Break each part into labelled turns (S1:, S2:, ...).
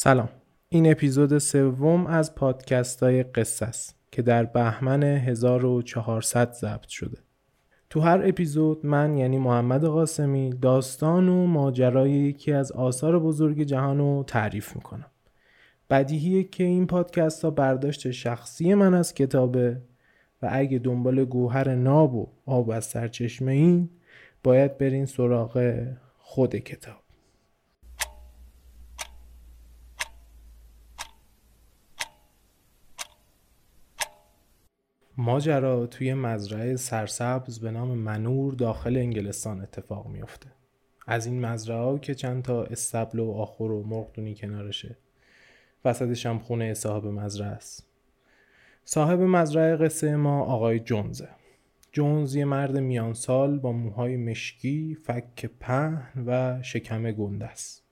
S1: سلام. این اپیزود سوم از پادکست های قصه است که در بهمن 1400 ضبط شده. تو هر اپیزود من یعنی محمد قاسمی داستان و ماجرای یکی از آثار بزرگ جهان رو تعریف می‌کنم. بدیهیه که این پادکست ها برداشت شخصی من از کتابه و اگه دنبال گوهر ناب و آب از سرچشمه این باید برین سراغ خود کتاب. ماجرا توی مزرعه سرسبز به نام منور داخل انگلستان اتفاق میفته از این مزرعه که چند تا استبل و آخر و مرغدونی کنارشه. وسطش هم خونه صاحب مزرعه است. صاحب مزرعه قصه ما آقای جونزه. جونز یه مرد میان سال با موهای مشکی، فک پهن و شکم گنده است.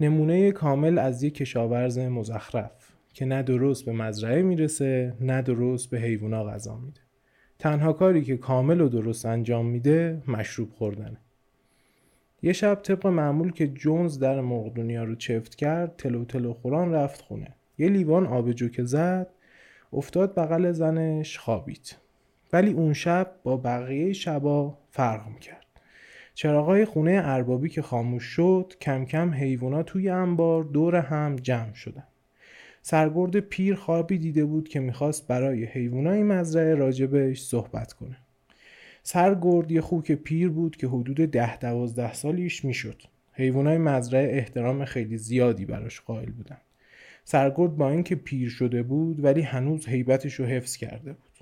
S1: نمونه کامل از یک کشاورز مزخرف. که نه درست به مزرعه می‌رسه نه درست به حیوونا غذا میده. تنها کاری که کامل و درست انجام میده مشروب خوردنه. یه شب طبق معمول که جونز در مرغدونیا رو چفت کرد تلو تلو خوران رفت خونه. یه لیوان آبجو که زد افتاد بغل زنش خوابید. ولی اون شب با بقیه شبا فرق می‌کرد. چراغای خونه اربابی که خاموش شد کم کم حیوونا توی انبار دور هم جمع شدن. سرگرد پیر خوابی دیده بود که می‌خواست برای حیوانای مزرعه راجبش صحبت کنه. سرگرد یه خوک پیر بود که حدود ده دوازده سالیش می‌شد. حیوانای مزرعه احترام خیلی زیادی براش قائل بودن. سرگرد با اینکه پیر شده بود ولی هنوز حیبتش رو حفظ کرده بود.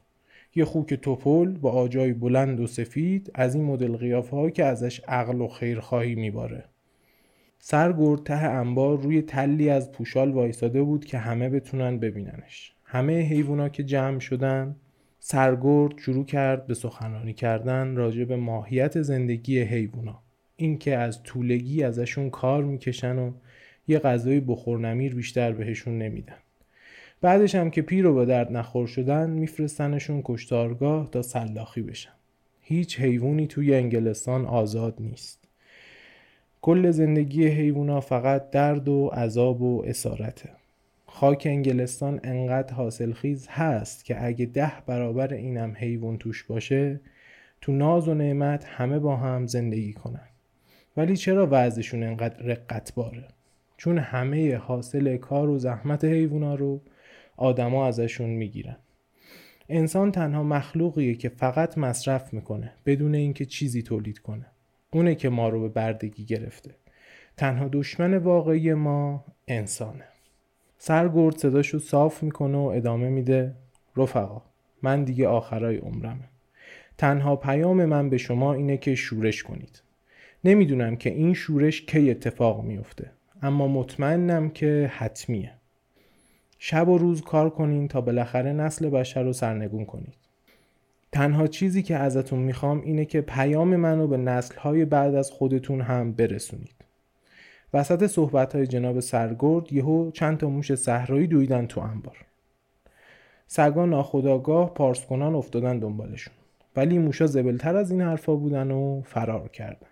S1: یه خوک توپل با آجای بلند و سفید از این مدل قیافه که ازش عقل و خیرخواهی میباره. سرگرد ته انبار روی تلی از پوشال وایساده بود که همه بتونن ببیننش. همه حیوونا که جمع شدن سرگرد شروع کرد به سخنرانی کردن راجع به ماهیت زندگی حیوونا. اینکه از طولگی ازشون کار می‌کشن و یه غذای بخور نمیر بیشتر بهشون نمیدن. بعدش هم که پیر و به درد نخور شدن میفرستنشون کشتارگاه تا سلاخی بشن. هیچ حیوانی توی انگلستان آزاد نیست. کل زندگی حیوونا فقط درد و عذاب و اسارته. خاک انگلستان انقدر حاصلخیز هست که اگه ده برابر اینم حیوان توش باشه تو ناز و نعمت همه با هم زندگی کنن. ولی چرا وضعشون انقدر رقت باره؟ چون همه حاصل کار و زحمت حیوونا رو آدما ازشون می‌گیرن. انسان تنها مخلوقیه که فقط مصرف می‌کنه بدون اینکه چیزی تولید کنه. اونه که ما رو به بردگی گرفته. تنها دشمن واقعی ما انسانه. سرگرد صداشو صاف می‌کنه و ادامه میده رفقا من دیگه آخرای عمرمه. تنها پیام من به شما اینه که شورش کنید. نمی‌دونم که این شورش کی اتفاق میفته اما مطمئنم که حتمیه. شب و روز کار کنین تا بالاخره نسل بشر رو سرنگون کنید. تنها چیزی که ازتون می‌خوام اینه که پیام منو به نسلهای بعد از خودتون هم برسونید. وسط صحبت های جناب سرگرد یهو چند تا موش صحرایی دویدن تو انبار. سگا ناخداگاه پارسکنان افتادن دنبالشون. ولی موشا زبلتر از این حرفا بودن و فرار کردن.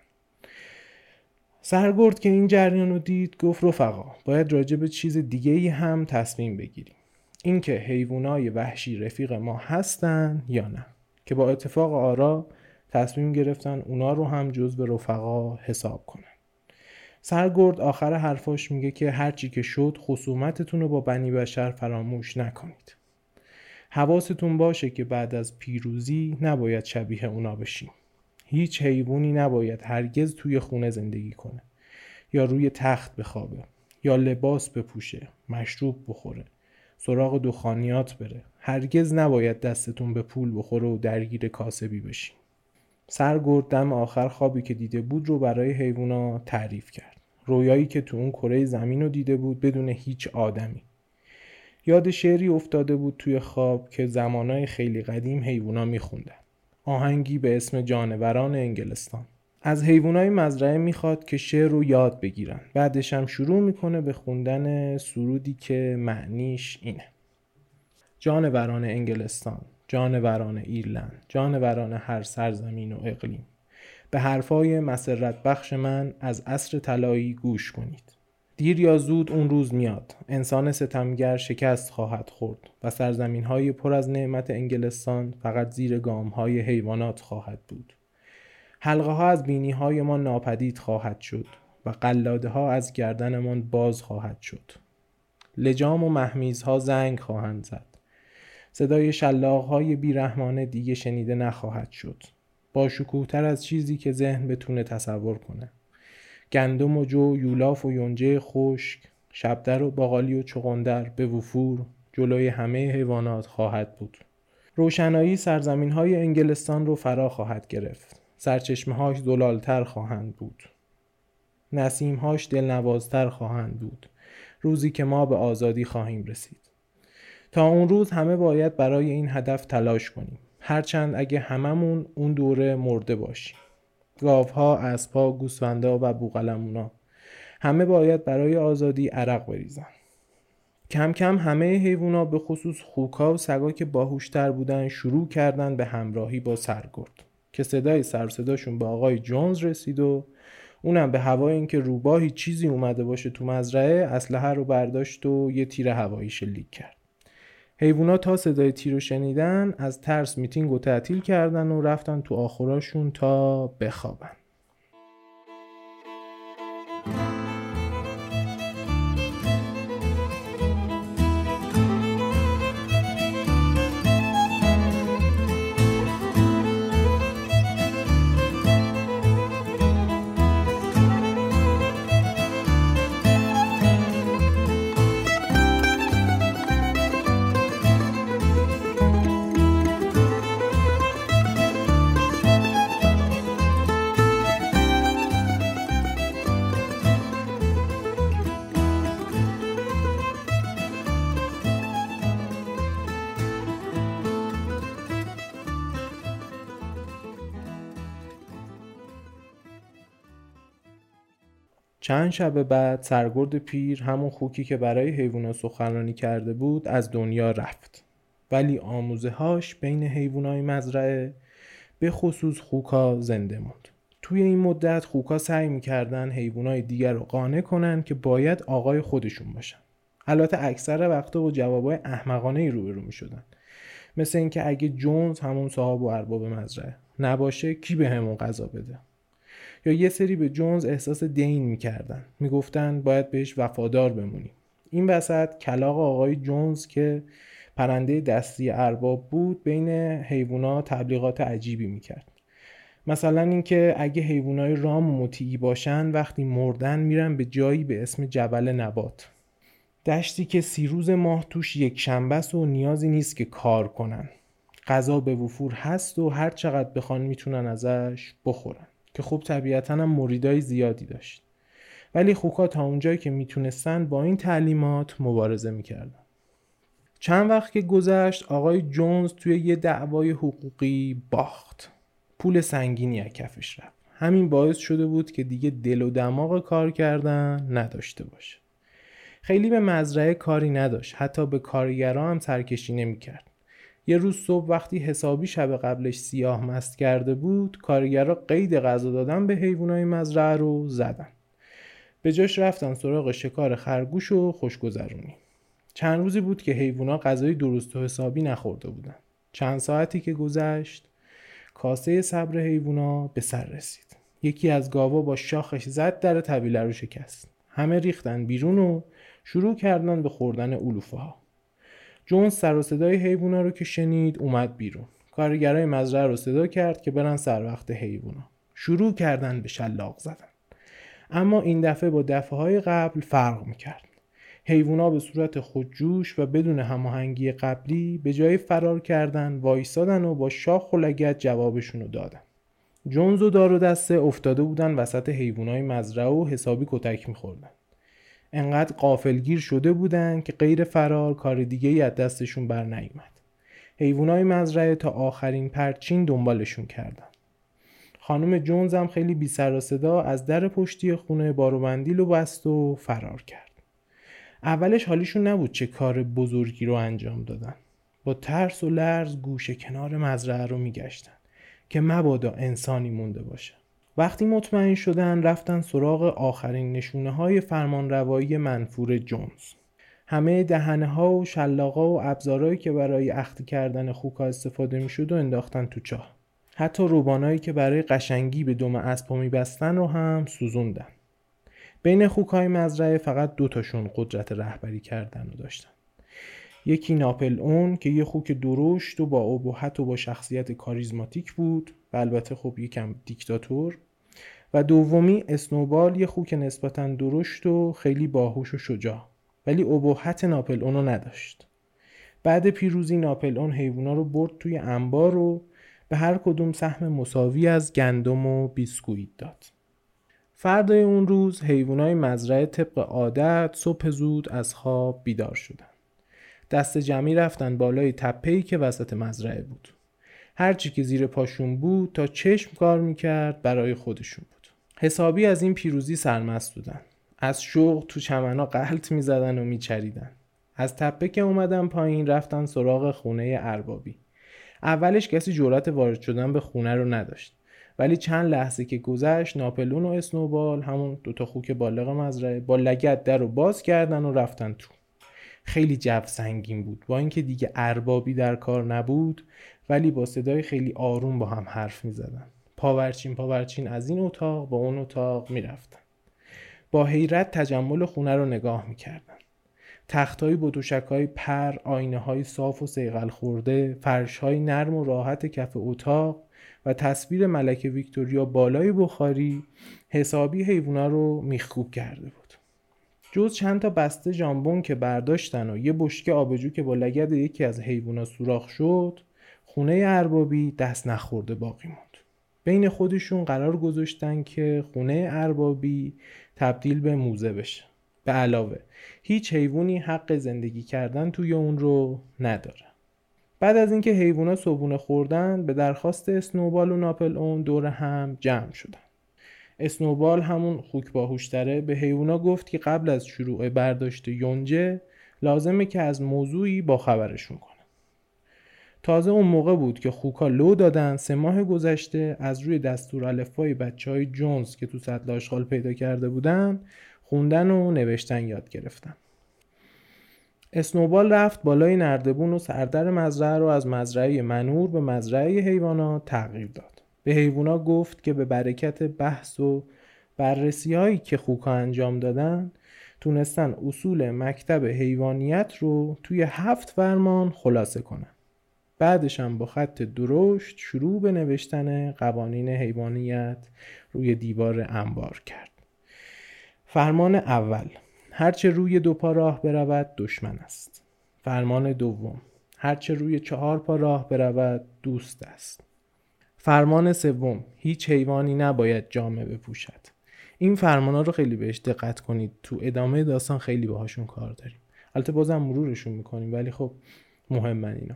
S1: سرگرد که این جریان رو دید گفت رفقا باید راجع به چیز دیگه ای هم تصمیم بگیریم. اینکه حیوانای وحشی رفیق ما هستن یا نه. که با اتفاق آرا تصمیم گرفتن اونا رو هم جز به رفقا حساب کنن. سرگرد آخر حرفاش میگه که هرچی که شد خصومتتون رو با بنی بشر فراموش نکنید. حواستون باشه که بعد از پیروزی نباید شبیه اونا بشیم هیچ حیوانی نباید هرگز توی خونه زندگی کنه. یا روی تخت بخوابه یا لباس بپوشه مشروب بخوره. سراغ دخانیات بره. هرگز نباید دستتون به پول بخوره و درگیر کاسبی بشین. سرگرد دم آخر خوابی که دیده بود رو برای حیوونا تعریف کرد. رویایی که تو اون کره زمین رو دیده بود بدون هیچ آدمی. یاد شعری افتاده بود توی خواب که زمانای خیلی قدیم حیوونا میخوندن. آهنگی به اسم جانوران انگلستان. از حیوانای مزرعه می‌خواد که شعر رو یاد بگیرن. بعدش هم شروع می‌کنه به خوندن سرودی که معنیش اینه. جانوران انگلستان جانوران ایرلند جانوران هر سرزمین و اقلیم. به حرفای مسرت بخش من از عصر طلایی گوش کنید. دیر یا زود اون روز میاد. انسان ستمگر شکست خواهد خورد و سرزمین های پر از نعمت انگلستان فقط زیر گام های حیوانات خواهد بود. حلقه ها از بینی های ما ناپدید خواهد شد و قلاده ها از گردنمان باز خواهد شد. لجام و محمیز ها زنگ خواهند زد. صدای شلاق های بیرحمانه دیگه شنیده نخواهد شد. با شکوهتر از چیزی که ذهن بتونه تصور کنه. گندم و جو یولاف و یونجه خشک شبدر و باقالی و چغندر به وفور جلوی همه حیوانات خواهد بود. روشنایی سرزمین های انگلستان رو فرا خواهد گرفت. سرچشمه هاش دلالتر خواهند بود. نسیم هاش دلنوازتر خواهند بود. روزی که ما به آزادی خواهیم رسید. تا اون روز همه باید برای این هدف تلاش کنیم. هرچند اگه هممون اون دوره مرده باشیم. گاوها، اسبها، گوسفندا و بوقلمونا همه باید برای آزادی عرق بریزن. کم کم همه حیوونا به خصوص خوکا و سگا که باهوشتر بودن شروع کردن به همراهی با سرگرد. که صدای سر صداشون به آقای جونز رسید و اونم به هوای اینکه روباهی چیزی اومده باشه تو مزرعه اسلحه رو برداشت و یه تیر هوایی شلیک کرد. حیوونا تا صدای تیر رو شنیدن از ترس میتینگ و تعطیل کردن و رفتن تو آخراشون تا بخوابن. چند شب بعد سرگرد پیر همون خوکی که برای حیوونا سخنرانی کرده بود از دنیا رفت. ولی آموزه هاش بین حیوانای مزرعه به خصوص خوکا زنده موند. توی این مدت خوکا سعی می‌کردن حیوانای دیگر رو قانع کنن که باید آقای خودشون باشن. البته اکثر وقتا با جوابای احمقانه ای روبرو می‌شدن. مثل اینکه اگه جونز همون صاحب و ارباب مزرعه نباشه کی به همون غذا بده؟ یا یه سری به جونز احساس دین می‌کردن. می‌گفتن باید بهش وفادار بمونیم. این وسط کلاق آقای جونز که پرنده دستی ارباب بود بین حیوونا تبلیغات عجیبی می‌کرد. مثلا اینکه اگه حیوانای رام مطیعی باشن وقتی مردن میرن به جایی به اسم جبل نبات. دشتی که سی روز ماه توش یک شنبه و نیازی نیست که کار کنن. غذا به وفور هست و هر چقدر بخوان می‌تونن ازش بخورن. که خب طبیعتا هم مریدای زیادی داشت. ولی خوکا تا اونجایی که می‌تونستن با این تعلیمات مبارزه می‌کردن. چند وقت که گذشت آقای جونز توی یه دعوای حقوقی باخت. پول سنگینی از کفش رفت. همین باعث شده بود که دیگه دل و دماغ کار کردن نداشته باشه. خیلی به مزرعه کاری نداشت. حتی به کارگرا هم سرکشی نمی‌کرد. یه روز صبح وقتی حسابی شب قبلش سیاه مست کرده بود کارگرا قید غذا دادن به حیوانای مزرعه رو زدن. به جاش رفتن سراغ شکار خرگوش و خوشگذرونی. چند روزی بود که حیوونا غذای درست و حسابی نخورده بودن. چند ساعتی که گذشت کاسه صبر حیوونا به سر رسید. یکی از گاوا با شاخش زد در طویله رو شکست. همه ریختن بیرون و شروع کردن به خوردن علوفه ها جون سر و صدای حیوونا رو که شنید اومد بیرون. کارگرای مزرعه رو صدا کرد که برن سر وقت حیوونا. شروع کردن به شلاق زدن. اما این دفعه با دفعه های قبل فرق می‌کرد. حیوونا به صورت خودجوش و بدون هماهنگی قبلی به جای فرار کردن وایسادن و با شاخ و لگت جوابشون رو دادن. جونز و دار و دسته افتاده بودن وسط حیوانای مزرعه و حسابی کتک میخوردن. انقدر قافلگیر شده بودن که غیر فرار کار دیگه ای از دستشون بر نیومد. حیوانای مزرعه تا آخرین پرچین دنبالشون کردن. خانم جونز هم خیلی بی سر صدا از در پشتی خونه باروبندیل و بست و فرار کرد. اولش حالیشون نبود چه کار بزرگی رو انجام دادن. با ترس و لرز گوشه کنار مزرعه رو میگشتن که مبادا انسانی مونده باشه وقتی مطمئن شدن رفتن سراغ آخرین نشونه های فرمان روایی منفور جونز. همه دهنه ها و شلاقا و ابزارهایی که برای اختی کردن خوکا استفاده می‌شد و انداختن تو چاه. حتی روبانایی که برای قشنگی به دم اسبا میبستن رو هم سوزوندن. بین خوکای مزرعه فقط دوتاشون قدرت رهبری کردن رو داشتن. یکی ناپل اون که یه خوک درشت و با ابهت و با شخصیت کاریزماتیک بود. و البته خب یکم دیکتاتور. و دومی اسنوبال یه خوک نسبتا درشت و خیلی باهوش و شجاع ولی ابهت ناپل اونو نداشت بعد پیروزی ناپل اون حیوونا رو برد توی انبار و به هر کدوم سهم مساوی از گندم و بیسکویت داد فردای اون روز حیوانای مزرعه طبق عادت صبح زود از خواب بیدار شدن. دست جمعی رفتن بالای تپهی که وسط مزرعه بود. هرچی که زیر پاشون بود تا چشم کار می‌کرد برای خودشون. حسابی از این پیروزی سرمست بودن. از شوق تو چمنا قلط می‌زدن و میچریدن. از تپه که اومدن پایین رفتن سراغ خونه اربابی. اولش کسی جرأت وارد شدن به خونه رو نداشت. ولی چند لحظه که گذشت ناپلون و اسنوبال همون دوتا خوک بالغ مزرعه با لگت در رو باز کردن و رفتن تو خیلی جو سنگین بود با اینکه دیگه اربابی در کار نبود ولی با صدای خیلی آروم با هم حرف می زدن. پاورچین پاورچین از این اتاق با اون اتاق می رفتن. با حیرت تجمل خونه رو نگاه می کردن. تختهایی با های پر، آینه های صاف و سیغل خورده، فرش های نرم و راحت کف اتاق و تصویر ملکه ویکتوریا بالای بخاری حسابی حیوونا رو میخکوب کرده بود جز چند تا بسته ژامبون که برداشتن و یه بشکه آبجو که با لگد یکی از حیوونا سوراخ شد خونه اربابی دست نخورده باقی موند بین خودشون قرار گذاشتن که خونه اربابی تبدیل به موزه بشه. به علاوه هیچ حیوانی حق زندگی کردن توی اون رو نداره. بعد از اینکه حیوونا صبونه خوردن به درخواست اسنوبال و ناپل اون دور هم جمع شدن. اسنوبال همون خوک باهوشتره به حیوونا گفت که قبل از شروع برداشت یونجه لازمه که از موضوعی با خبرشون کنه تازه اون موقع بود که خوکا لو دادن سه ماه گذشته از روی دستور الفبای بچه های جونز که تو سطل آشغال پیدا کرده بودن خوندن و نوشتن یاد گرفتن اسنوبال رفت بالای نردبون و سردر مزرعه رو از مزرعه منور به مزرعه حیوانات تغییر داد. به حیوانا گفت که به برکت بحث و بررسی هایی که خوکا انجام دادن تونستن اصول مکتب حیوانیت رو توی هفت فرمان خلاصه کنن. بعدش هم با خط درشت شروع به نوشتن قوانین حیوانیت روی دیوار انبار کرد. فرمان اول هرچه روی دو پا راه برود دشمن است. فرمان دوم هرچه روی چهار پا راه برود دوست است. فرمان سوم هیچ حیوانی نباید جامه بپوشد. این فرمانا رو خیلی بهش دقت کنید. تو ادامه داستان خیلی باهاشون کار داریم. البته بازم مرورشون می‌کنیم ولی خب مهمن اینا.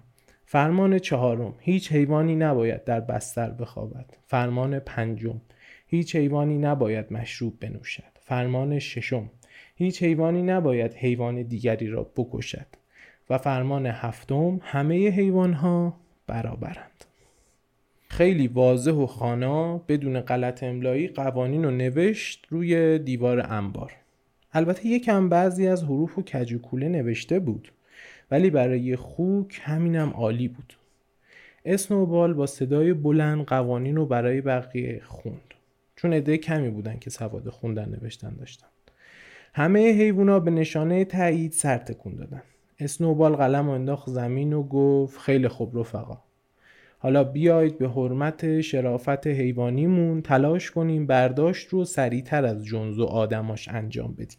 S1: فرمان چهارم هیچ حیوانی نباید در بستر بخوابد. فرمان پنجم هیچ حیوانی نباید مشروب بنوشد. فرمان ششم هیچ حیوانی نباید حیوان دیگری را بکشد. و فرمان هفتم همه حیوان ها برابرند. خیلی واضح و خانا بدون غلط املایی قوانین رو نوشت روی دیوار انبار. البته یکم بعضی از حروف و کجوکوله نوشته بود. ولی برای خوک همینم عالی بود. اسنوبال با صدای بلند قوانین رو برای بقیه خوند. چون عده کمی بودن که سواد خوندن نوشتن داشتن. همه حیوونا به نشانه تایید سر تکون دادن. اسنوبال قلم و انداخت زمین و گفت خیلی خوب رفقا. حالا بیایید به حرمت شرافت حیوانیمون تلاش کنیم برداشت رو سریعتر از جنز و آدماش انجام بدیم.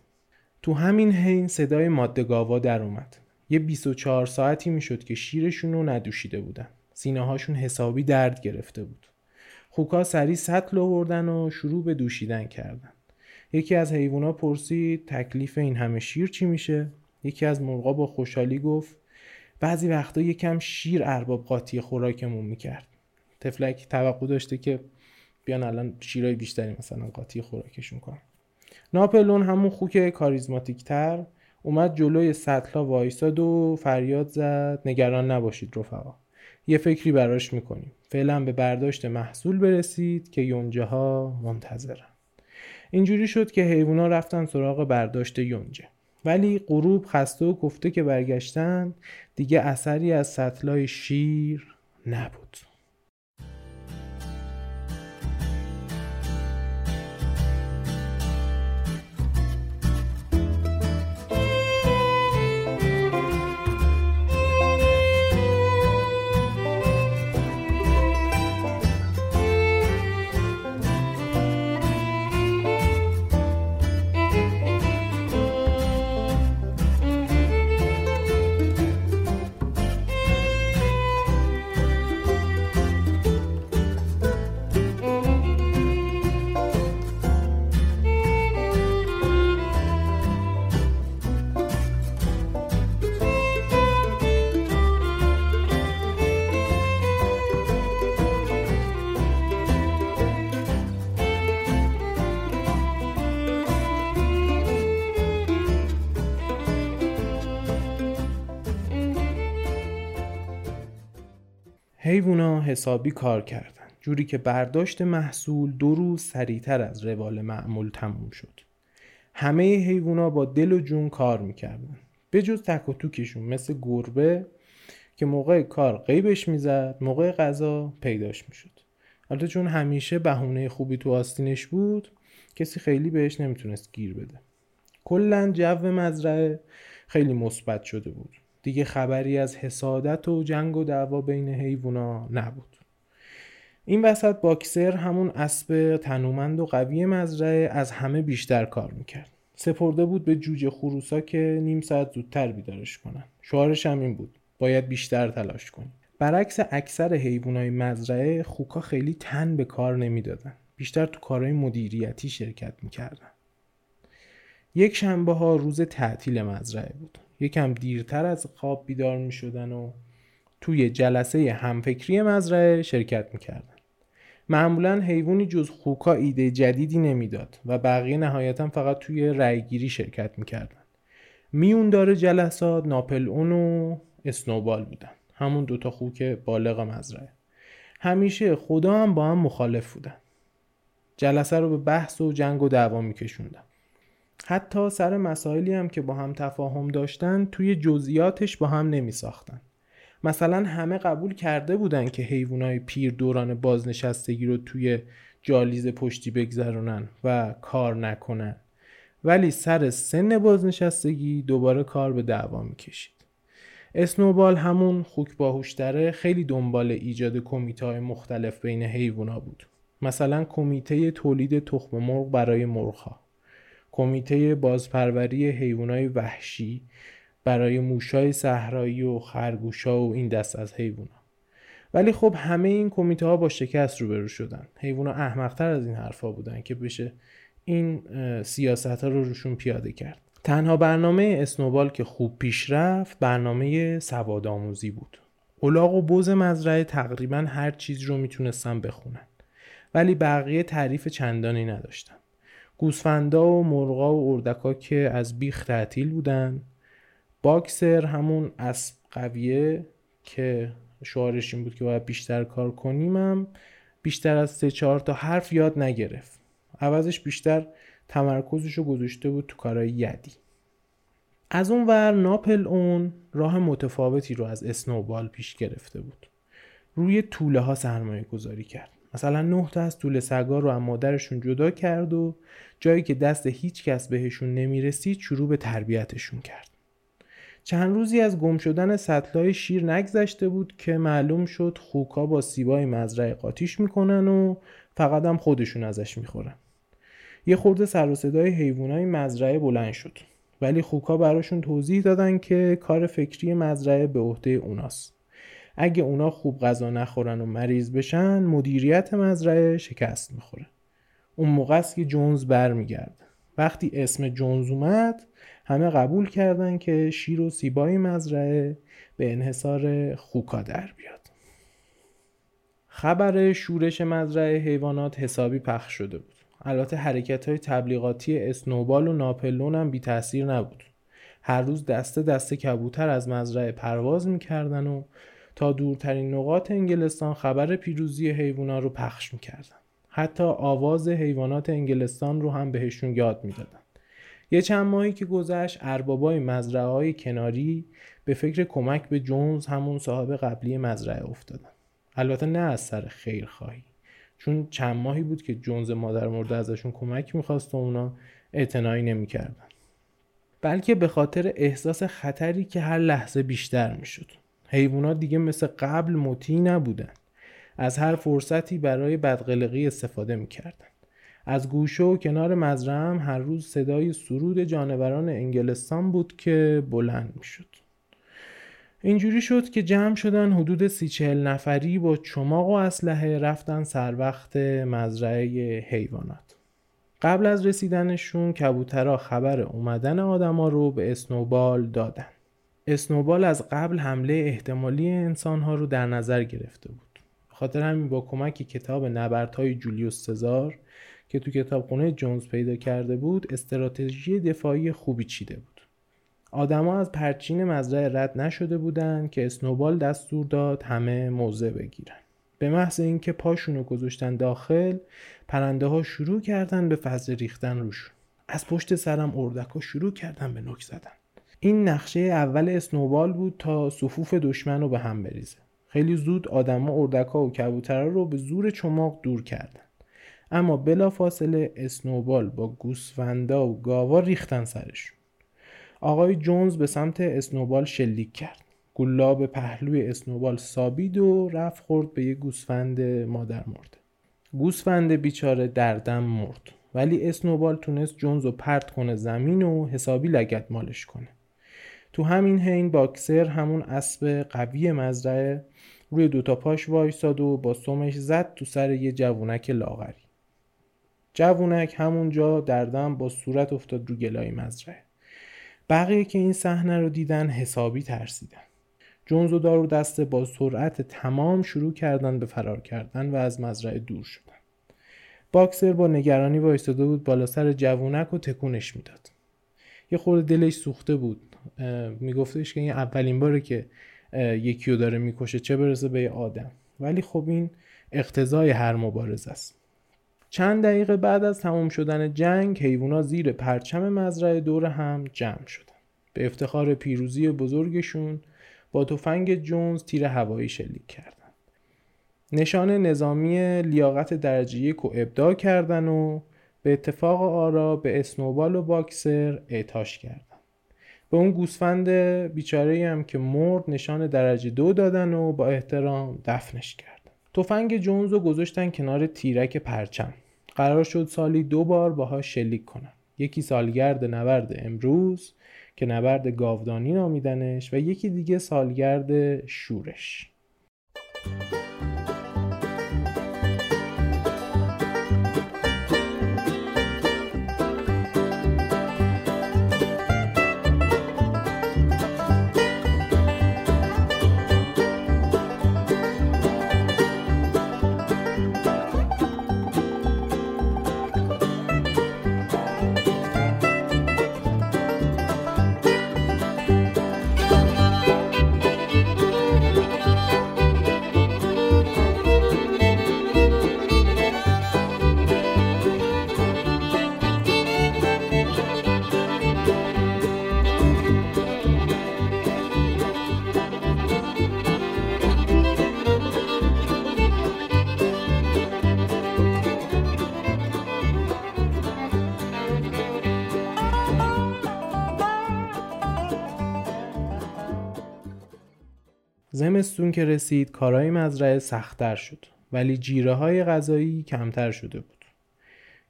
S1: تو همین حین صدای ماده گاوا در اومد. یه 24 ساعتی می‌شد که شیرشون رو ندوشیده بودن. سینه هاشون حسابی درد گرفته بود. خوکا سری سطل آوردن و شروع به دوشیدن کردن. یکی از حیوونا پرسید تکلیف این همه شیر چی میشه؟ یکی از مرغا با خوشحالی گفت بعضی وقتا یکم شیر ارباب قاطی خوراکمون می‌کرد. تفلک توقع داشته که بیان الان شیرای بیشتری مثلا قاطی خوراکشون کنن. ناپلون همون خوک کاریزماتیک تر اومد جلوی سطلا وایساد و فریاد زد نگران نباشید رفقا. یه فکری براش می‌کنیم. فعلا به برداشت محصول برسید که یونجه ها منتظرن. اینجوری شد که حیوونا رفتن سراغ برداشت یونجه. ولی غروب خسته و گفته که برگشتن دیگه اثری از سطلای شیر نبود. حیوونا حسابی کار کردن. جوری که برداشت محصول دو روز سریعتر از روال معمول تموم شد. همه حیوونا با دل و جون کار می‌کردن. به جز تک و توکشون مثل گربه که موقع کار قیبش می‌زد موقع غذا پیداش می‌شد. البته چون همیشه بهونه خوبی تو آستینش بود کسی خیلی بهش نمی‌تونست گیر بده. کلا جو مزرعه خیلی مثبت شده بود. دیگه خبری از حسادت و جنگ و دعوا بین حیوونا نبود. این وسط باکسر همون اسب تنومند و قوی مزرعه از همه بیشتر کار می‌کرد. سپرده بود به جوجه خروسا که نیم ساعت زودتر بیدارش کنن. شعارش هم این بود. باید بیشتر تلاش کنیم. برعکس اکثر حیوانای مزرعه خوکا خیلی تن به کار نمی‌دادن. بیشتر تو کارهای مدیریتی شرکت می‌کردن. یک شنبه ها روز تعطیل مزرعه بود. یکم دیرتر از خواب بیدار می شدن و توی جلسه همفکری مزرعه شرکت می‌کردن. معمولا حیوانی جز خوکا ایده جدیدی نمی‌داد و بقیه نهایتا فقط توی رأیگیری شرکت می‌کردن. میون داره جلسات ناپل اون و اسنوبال بودن. همون دوتا خوک بالغ مزرعه. همیشه خدا هم با هم مخالف بودن. جلسه رو به بحث و جنگ و دعوا میکشوندن. حتی سر مسائلی هم که با هم تفاهم داشتن توی جزئیاتش با هم نمی ساختن. مثلا همه قبول کرده بودن که حیوانای پیر دوران بازنشستگی رو توی جالیز پشتی بگذرونن و کار نکنن. ولی سر سن بازنشستگی دوباره کار به دعوا می‌کشید. اسنوبال همون خوک باهوشتره خیلی دنبال ایجاد کمیته های مختلف بین حیوونا بود. مثلا کمیته تولید تخم مرغ برای مرغها. کمیته بازپروری حیوانات وحشی برای موشای صحرایی و خرگوشا و این دست از حیوونا ولی خب همه این کمیته ها با شکست روبرو شدن. حیوونا احمقتر از این حرفا بودن که بشه این سیاست ها رو روشون پیاده کرد. تنها برنامه اسنوبال که خوب پیش رفت برنامه سواد آموزی بود. اولاغ و بوز مزرعه تقریبا هر چیز رو می‌تونستن بخونن. ولی بقیه تعریف چندانی نداشتن. گوسفندا و مرغا و اردکا که از بیخ تعطیل بودن. باکسر همون اسب قویه که شعارش این بود که باید بیشتر کار کنیمم بیشتر از سه چهار تا حرف یاد نگرفت. عوضش بیشتر تمرکزش رو گذاشته بود تو کارهای یدی. از اون ور ناپل اون راه متفاوتی رو از اسنوبال پیش گرفته بود. روی طوله ها سرمایه گذاری کرد. مثلا نه تا از طول سگا رو از مادرشون جدا کرد و جایی که دست هیچ کس بهشون نمی‌رسید شروع به تربیتشون کرد. چند روزی از گم شدن سطلای شیر نگذشته بود که معلوم شد خوکا با سیبای مزرعه قاتیش می‌کنن و فقط هم خودشون ازش می‌خورن. یه خورده سر و صدای حیوانای مزرعه بلند شد. ولی خوکا براشون توضیح دادن که کار فکری مزرعه به عهده اوناست. اگه اونا خوب غذا نخورن و مریض بشن مدیریت مزرعه شکست می‌خوره. اون موقع است که جونز برمیگرده. وقتی اسم جونز اومد همه قبول کردن که شیر و سیبای مزرعه به انحصار خوکا در بیاد. خبر شورش مزرعه حیوانات حسابی پخش شده بود. البته حرکت های تبلیغاتی اسنوبال و ناپلون هم بی تاثیر نبود. هر روز دسته دسته کبوتر از مزرعه پرواز می‌کردن و تا دورترین نقاط انگلستان خبر پیروزی حیوانات رو پخش می‌کردن. حتی آواز حیوانات انگلستان رو هم بهشون یاد می‌دادن. یه چند ماهی که گذشت اربابای مزرعه های کناری به فکر کمک به جونز همون صاحب قبلی مزرعه افتادن. البته نه از سر خیر خواهی چون چند ماهی بود که جونز مادر مرده ازشون کمک می‌خواست و اونا اعتنایی نمی‌کردن. بلکه به خاطر احساس خطری که هر لحظه بیشتر می‌شد. حیوانات دیگه مثل قبل مطیع نبودن. از هر فرصتی برای بدقلقی استفاده می‌کردن. از گوشه و کنار مزرعه هر روز صدای سرود جانوران انگلستان بود که بلند می‌شد. اینجوری شد که جمع شدن حدود سی چهل نفری با چماق و اسلحه رفتن سر وقت مزرعه حیوانات. قبل از رسیدنشون کبوترها خبر اومدن آدما رو به اسنوبال دادن. اسنوبال از قبل حمله احتمالی انسانها رو در نظر گرفته بود. خاطر همین با کمک کتاب نبردهای جولیوس سزار که تو کتابخونه جونز پیدا کرده بود استراتژی دفاعی خوبی چیده بود. آدما از پرچین مزرعه رد نشده بودند که اسنوبال دستور داد همه موضع بگیرن. به محض اینکه پاشونو گذاشتن داخل پرنده ها شروع کردن به فضل ریختن روشون. از پشت سرم اردک شروع کردن به نک زدن. این نقشه اول اسنوبال بود تا صفوف دشمن رو به هم بریزه. خیلی زود آدما اردکا و کبوترها رو به زور چماق دور کردن. اما بلا فاصله اسنوبال با گوسفندا و گاوا ریختن سرشون. آقای جونز به سمت اسنوبال شلیک کرد. گلا به پهلوی اسنوبال سابید و رفت خورد به یه گوسفند مادر مرده. گوسفند بیچاره دردم مرد. ولی اسنوبال تونست جونز رو پرت کنه زمین و حسابی لگت مالش کنه. تو همین حین باکسر همون اسب قوی مزرعه روی دوتا پاش وایساد و با سمش زد تو سر یه جوونک لاغری. جوونک همونجا دردم با صورت افتاد رو گلای مزرعه. بقیه که این صحنه رو دیدن حسابی ترسیدن. جونز و دارو دسته با سرعت تمام شروع کردن به فرار کردن و از مزرعه دور شدن. باکسر با نگرانی وایستاده بود بالا سر جوونک و تکونش می‌داد. یه خورده دلش سوخته بود. میگفتش که این اولین باره که یکی رو داره می‌کشه چه برسه به یه آدم. ولی خب این اقتضای هر مبارزه است. چند دقیقه بعد از تمام شدن جنگ حیوونا زیر پرچم مزرعه دور هم جمع شدن. به افتخار پیروزی بزرگشون با تفنگ جونز تیر هوایی شلیک کردن. نشان نظامی لیاقت درجه یک رو ابداع کردن و به اتفاق آرا به اسنوبال و باکسر اعتاش کردن. به اون گوسفند بیچاره هم که مرد نشان درجه دو دادن و با احترام دفنش کردن. تفنگ جونز رو گذاشتن کنار تیرک پرچم. قرار شد سالی دو بار باهاش شلیک کنن. یکی سالگرد نبرد امروز که نبرد گاودانی نامیدنش و یکی دیگه سالگرد شورش. زمستون که رسید کارهای مزرعه سختتر شد ولی جیره های غذایی کمتر شده بود.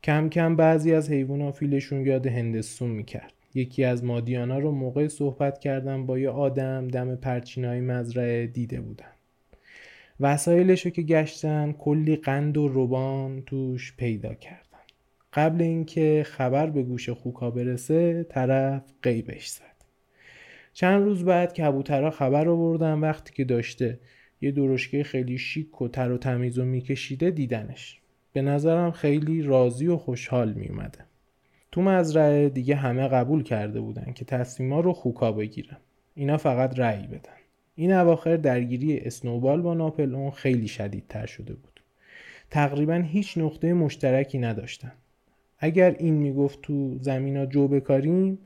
S1: کم کم بعضی از حیوونا فیلشون یاد هندستون می‌کرد. یکی از مادیانا رو موقع صحبت کردن با یه آدم دم پرچینای مزرعه دیده بودن. وسایلش رو که گشتن کلی قند و روبان توش پیدا کردن. قبل اینکه خبر به گوش خوکا برسه طرف قیبش زد. چند روز بعد کبوترها خبر آوردن وقتی که داشته یه درشکه خیلی شیک و تر و تمیز و میکشیده دیدنش. به نظرم خیلی راضی و خوشحال میومده تو مزرعه دیگه همه قبول کرده بودن که تصمیما رو خوکا بگیرن. اینا فقط رأی بدن. این اواخر درگیری اسنوبال با ناپل اون خیلی شدیدتر شده بود. تقریبا هیچ نقطه مشترکی نداشتن. اگر این می‌گفت تو زمینا جو بکاریم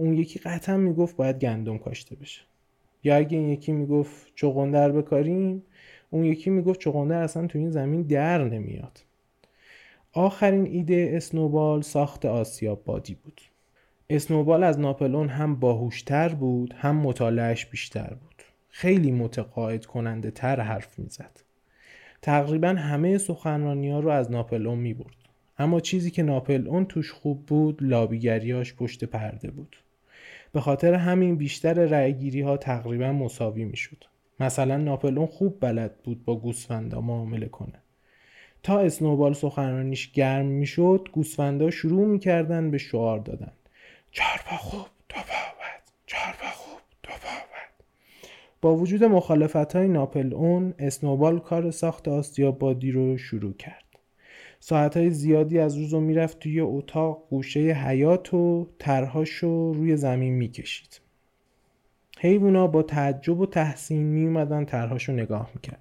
S1: اون یکی قطعا می‌گفت باید گندم کاشته بشه. یا اگه این یکی می‌گفت چغندر بکاریم اون یکی می‌گفت چغندر اصلا تو این زمین در نمیاد. آخرین ایده اسنوبال ساخت آسیاب بادی بود. اسنوبال از ناپلون هم باهوشتر بود هم مطالعهش بیشتر بود. خیلی متقاعد کننده تر حرف می‌زد. تقریبا همه سخنرانی ها رو از ناپلون می برد. اما چیزی که ناپلئون توش خوب بود لابیگریاش پشت پرده بود. به خاطر همین بیشتر رأیگیری ها تقریبا مساوی می‌شد. مثلا ناپلئون خوب بلد بود با گوسفندا معامله کنه. تا اسنوبال سخنرانیش گرم می‌شد گوسفندا شروع می‌کردن به شعار دادن. چهار خوب دو پا بد چهار خوب دو بد. با وجود مخالفت های ناپلئون اسنوبال کار ساخت آسیابادی رو شروع کرد. ساعتهای زیادی از روز رو می‌رفت توی اتاق گوشه حیات و ترهاشو روی زمین می‌کشید. حیوونا با تعجب و تحسین میومدن ترهاشو نگاه می‌کردن.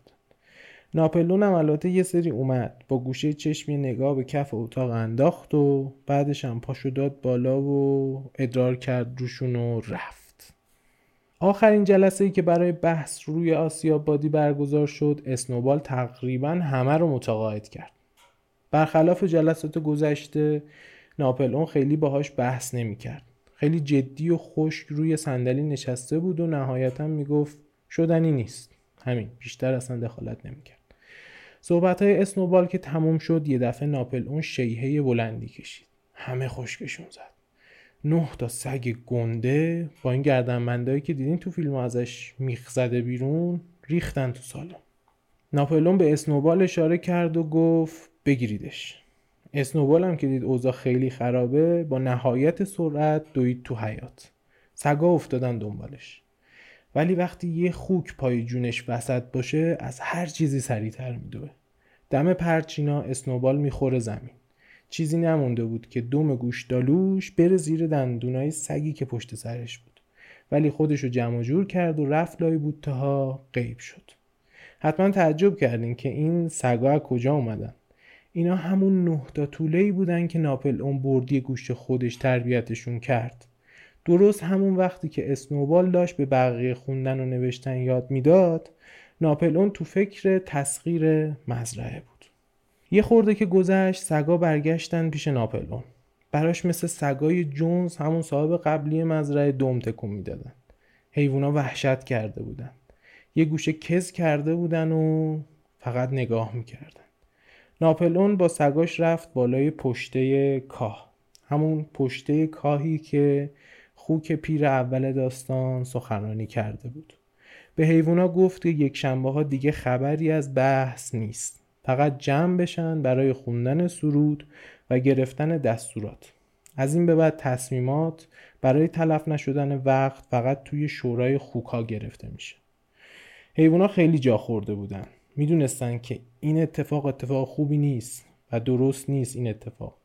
S1: ناپلون هم یه سری اومد با گوشه چشمی نگاه به کف اتاق انداخت و بعدش هم پاشو داد بالا و ادرار کرد روشون و رفت. آخرین جلسه ای که برای بحث روی آسیابادی برگزار شد اسنوبال تقریبا همه رو متقاعد کرد. برخلاف جلسات گذشته ناپل اون خیلی باهاش بحث نمی‌کرد. خیلی جدی و خشک روی صندلی نشسته بود و نهایتا می‌گفت شدنی نیست. همین بیشتر اصلا دخالت نمی‌کرد. صحبت های اسنوبال که تموم شد یه دفعه ناپل اون شیهه بلندی کشید. همه خشکشون زد. نه تا سگ گنده با این گردنبندهایی که دیدین تو فیلم ازش میخ زده بیرون ریختن تو سالن. ناپلون به اسنوبال اشاره کرد و گفت بگیریدش. اسنوبال هم که دید اوضاع خیلی خرابه با نهایت سرعت دوید تو حیات سگا افتادن دنبالش. ولی وقتی یه خوک پای جونش وسط باشه از هر چیزی سریعتر میدوه. دم پرچینا اسنوبال می‌خوره زمین. چیزی نمونده بود که دوم گوش دالوش بره زیر دندونای سگی که پشت سرش بود. ولی خودشو جمع جور کرد و رفت لای بوته غیب شد. حتما تعجب کردین که این سگا کجا اومدن. اینا همون نه تا طوله بودن که ناپل اون بردی گوشت خودش تربیتشون کرد. درست همون وقتی که اسنوبال داشت به بقیه خوندن و نوشتن یاد می‌داد ناپل اون تو فکر تسخیر مزرعه بود. یه خورده که گذشت سگا برگشتن پیش ناپلون براش مثل سگای جونز همون صاحب قبلی مزرعه دوم تکون می‌دادن. حیوونا وحشت کرده بودن. یه گوشه کز کرده بودن و فقط نگاه می‌کردن. ناپلون با سگاش رفت بالای پشته کاه. همون پشته کاهی که خوک پیر اول داستان سخنرانی کرده بود. به حیوونا گفت که یک شنبه ها دیگه خبری از بحث نیست. فقط جمع بشن برای خوندن سرود و گرفتن دستورات. از این به بعد تصمیمات برای تلف نشدن وقت فقط توی شورای خوکا گرفته میشه. حیوونا خیلی جا خورده بودن. می‌دونستن که این اتفاق اتفاق خوبی نیست و درست نیست این اتفاق.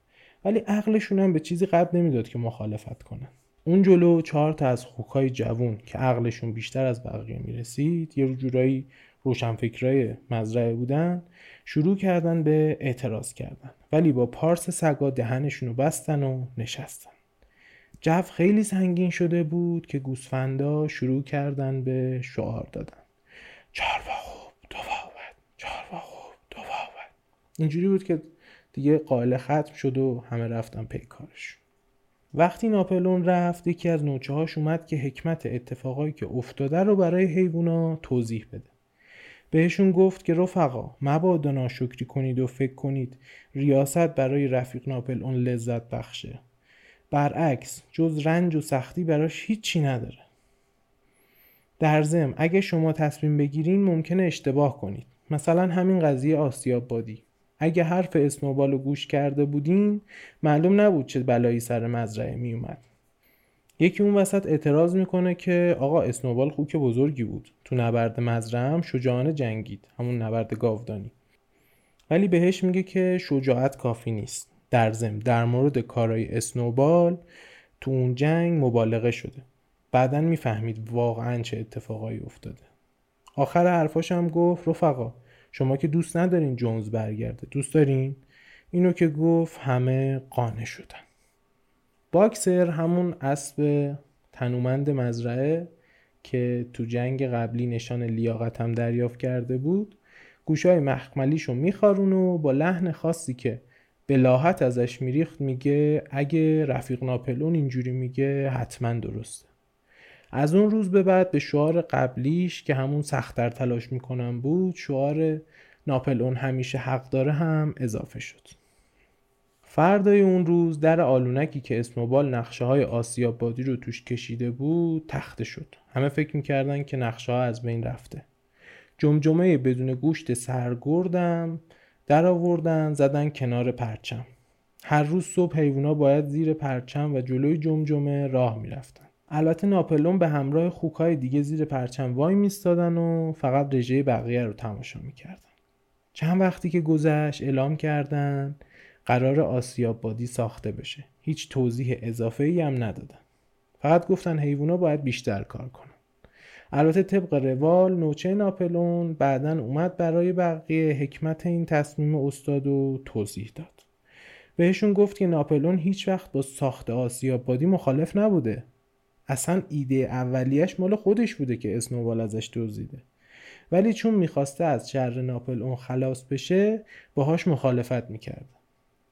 S1: ولی عقلشون هم به چیزی قد نمی‌داد که مخالفت کنن. اون جلو چهار تا از خوکای جوون که عقلشون بیشتر از بقیه می‌رسید یه جورایی روشنفکرای مزرعه بودن شروع کردن به اعتراض کردن. ولی با پارس سگا دهنشون رو بستن و نشستن. جو خیلی سنگین شده بود که گوسفندا شروع کردن به شعار دادن. چاروا خوب دو چاروا خوب دو اینجوری بود که دیگه قائل ختم شد و همه رفتن پی کارش. وقتی ناپلون رفت یکی از نوچه هاش اومد که حکمت اتفاقایی که افتاده رو برای حیوونا توضیح بده. بهشون گفت که رفقا مبادا ناشکری کنید و فکر کنید ریاست برای رفیق ناپلون لذت بخشه. برعکس جز رنج و سختی براش هیچی نداره. در ضمن اگه شما تصمیم بگیرین ممکنه اشتباه کنید. مثلا همین قضیه آسیاب بادی. اگه حرف اسنوبال رو گوش کرده بودین معلوم نبود چه بلایی سر مزرعه می اومد یکی اون وسط اعتراض می‌کنه که آقا اسنوبال خوک بزرگی بود. تو نبرد مزرعه هم شجاعانه جنگید همون نبرد گاودانی. ولی بهش میگه که شجاعت کافی نیست. در ضمن در مورد کارای اسنوبال تو اون جنگ مبالغه شده. بعدا می‌فهمید واقعا چه اتفاقایی افتاده. آخر حرفاش هم گفت رفقا شما که دوست ندارین جونز برگرده. دوست دارین؟ اینو که گفت همه قانع شدن. باکسر همون اسب تنومند مزرعه که تو جنگ قبلی نشان لیاقت هم دریافت کرده بود گوشای مخملیشو میخارون و با لحن خاصی که به ازش میریخت میگه اگه رفیق ناپلون اینجوری میگه حتما درسته. از اون روز به بعد به شعار قبلیش که همون سختتر تلاش می‌کنم بود شعار ناپلون همیشه حق داره هم اضافه شد. فردای اون روز در آلونکی که اسموبال نقشه های آسیاب بادی رو توش کشیده بود تخته شد. همه فکر می‌کردن که نقشه ها از بین رفته. جمجمه بدون گوشت سرگردم در آوردن زدن کنار پرچم. هر روز صبح حیوونا باید زیر پرچم و جلوی جمجمه راه می‌رفتن. البته ناپلون به همراه خوکای دیگه زیر پرچم وای میستادن و فقط رژه بقیه رو تماشا می‌کردن. چند وقتی که گذشت اعلام کردن قرار آسیاب بادی ساخته بشه. هیچ توضیح اضافه ای هم ندادن. فقط گفتن حیوونا باید بیشتر کار کنن. البته طبق روال نوچه ناپلون بعدا اومد برای بقیه حکمت این تصمیم استاد و توضیح داد. بهشون گفت که ناپلون هیچ وقت با ساخت آسیاب بادی مخالف نبوده. اصلا ایده اولیش مال خودش بوده که اسنوبال ازش دزدیده. ولی چون می‌خواسته از شر ناپلئون خلاص بشه باهاش مخالفت می‌کرد.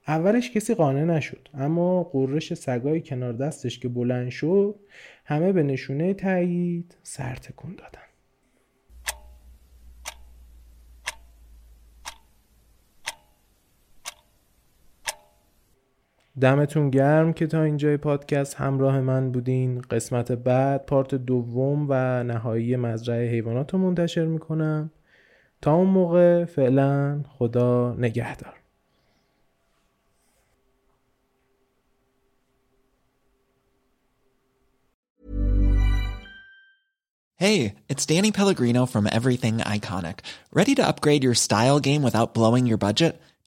S1: اولش کسی قانع نشد اما قررش سگای کنار دستش که بلند شد همه به نشونه تایید سر تکون دادن. دمتون گرم که تا اینجای پادکست همراه من بودین قسمت بعد پارت دوم و نهایی مزرعه حیوانات رو منتشر می‌کنم تا اون موقع فعلا خدا نگهدار
S2: Hey, it's Danny Pellegrino from Everything Iconic. Ready to upgrade your style game without blowing your budget?